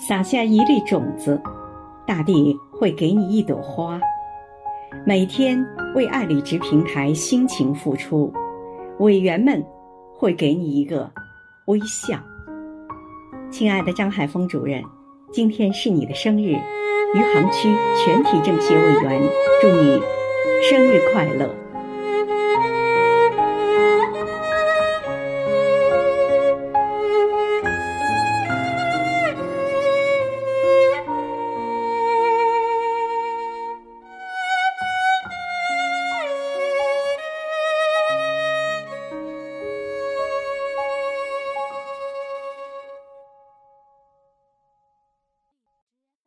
撒下一粒种子大地会给你一朵花。每天为爱理直平台辛勤付出委员们会给你一个微笑。亲爱的张海峰主任今天是你的生日余杭区全体政协委员祝你生日快乐。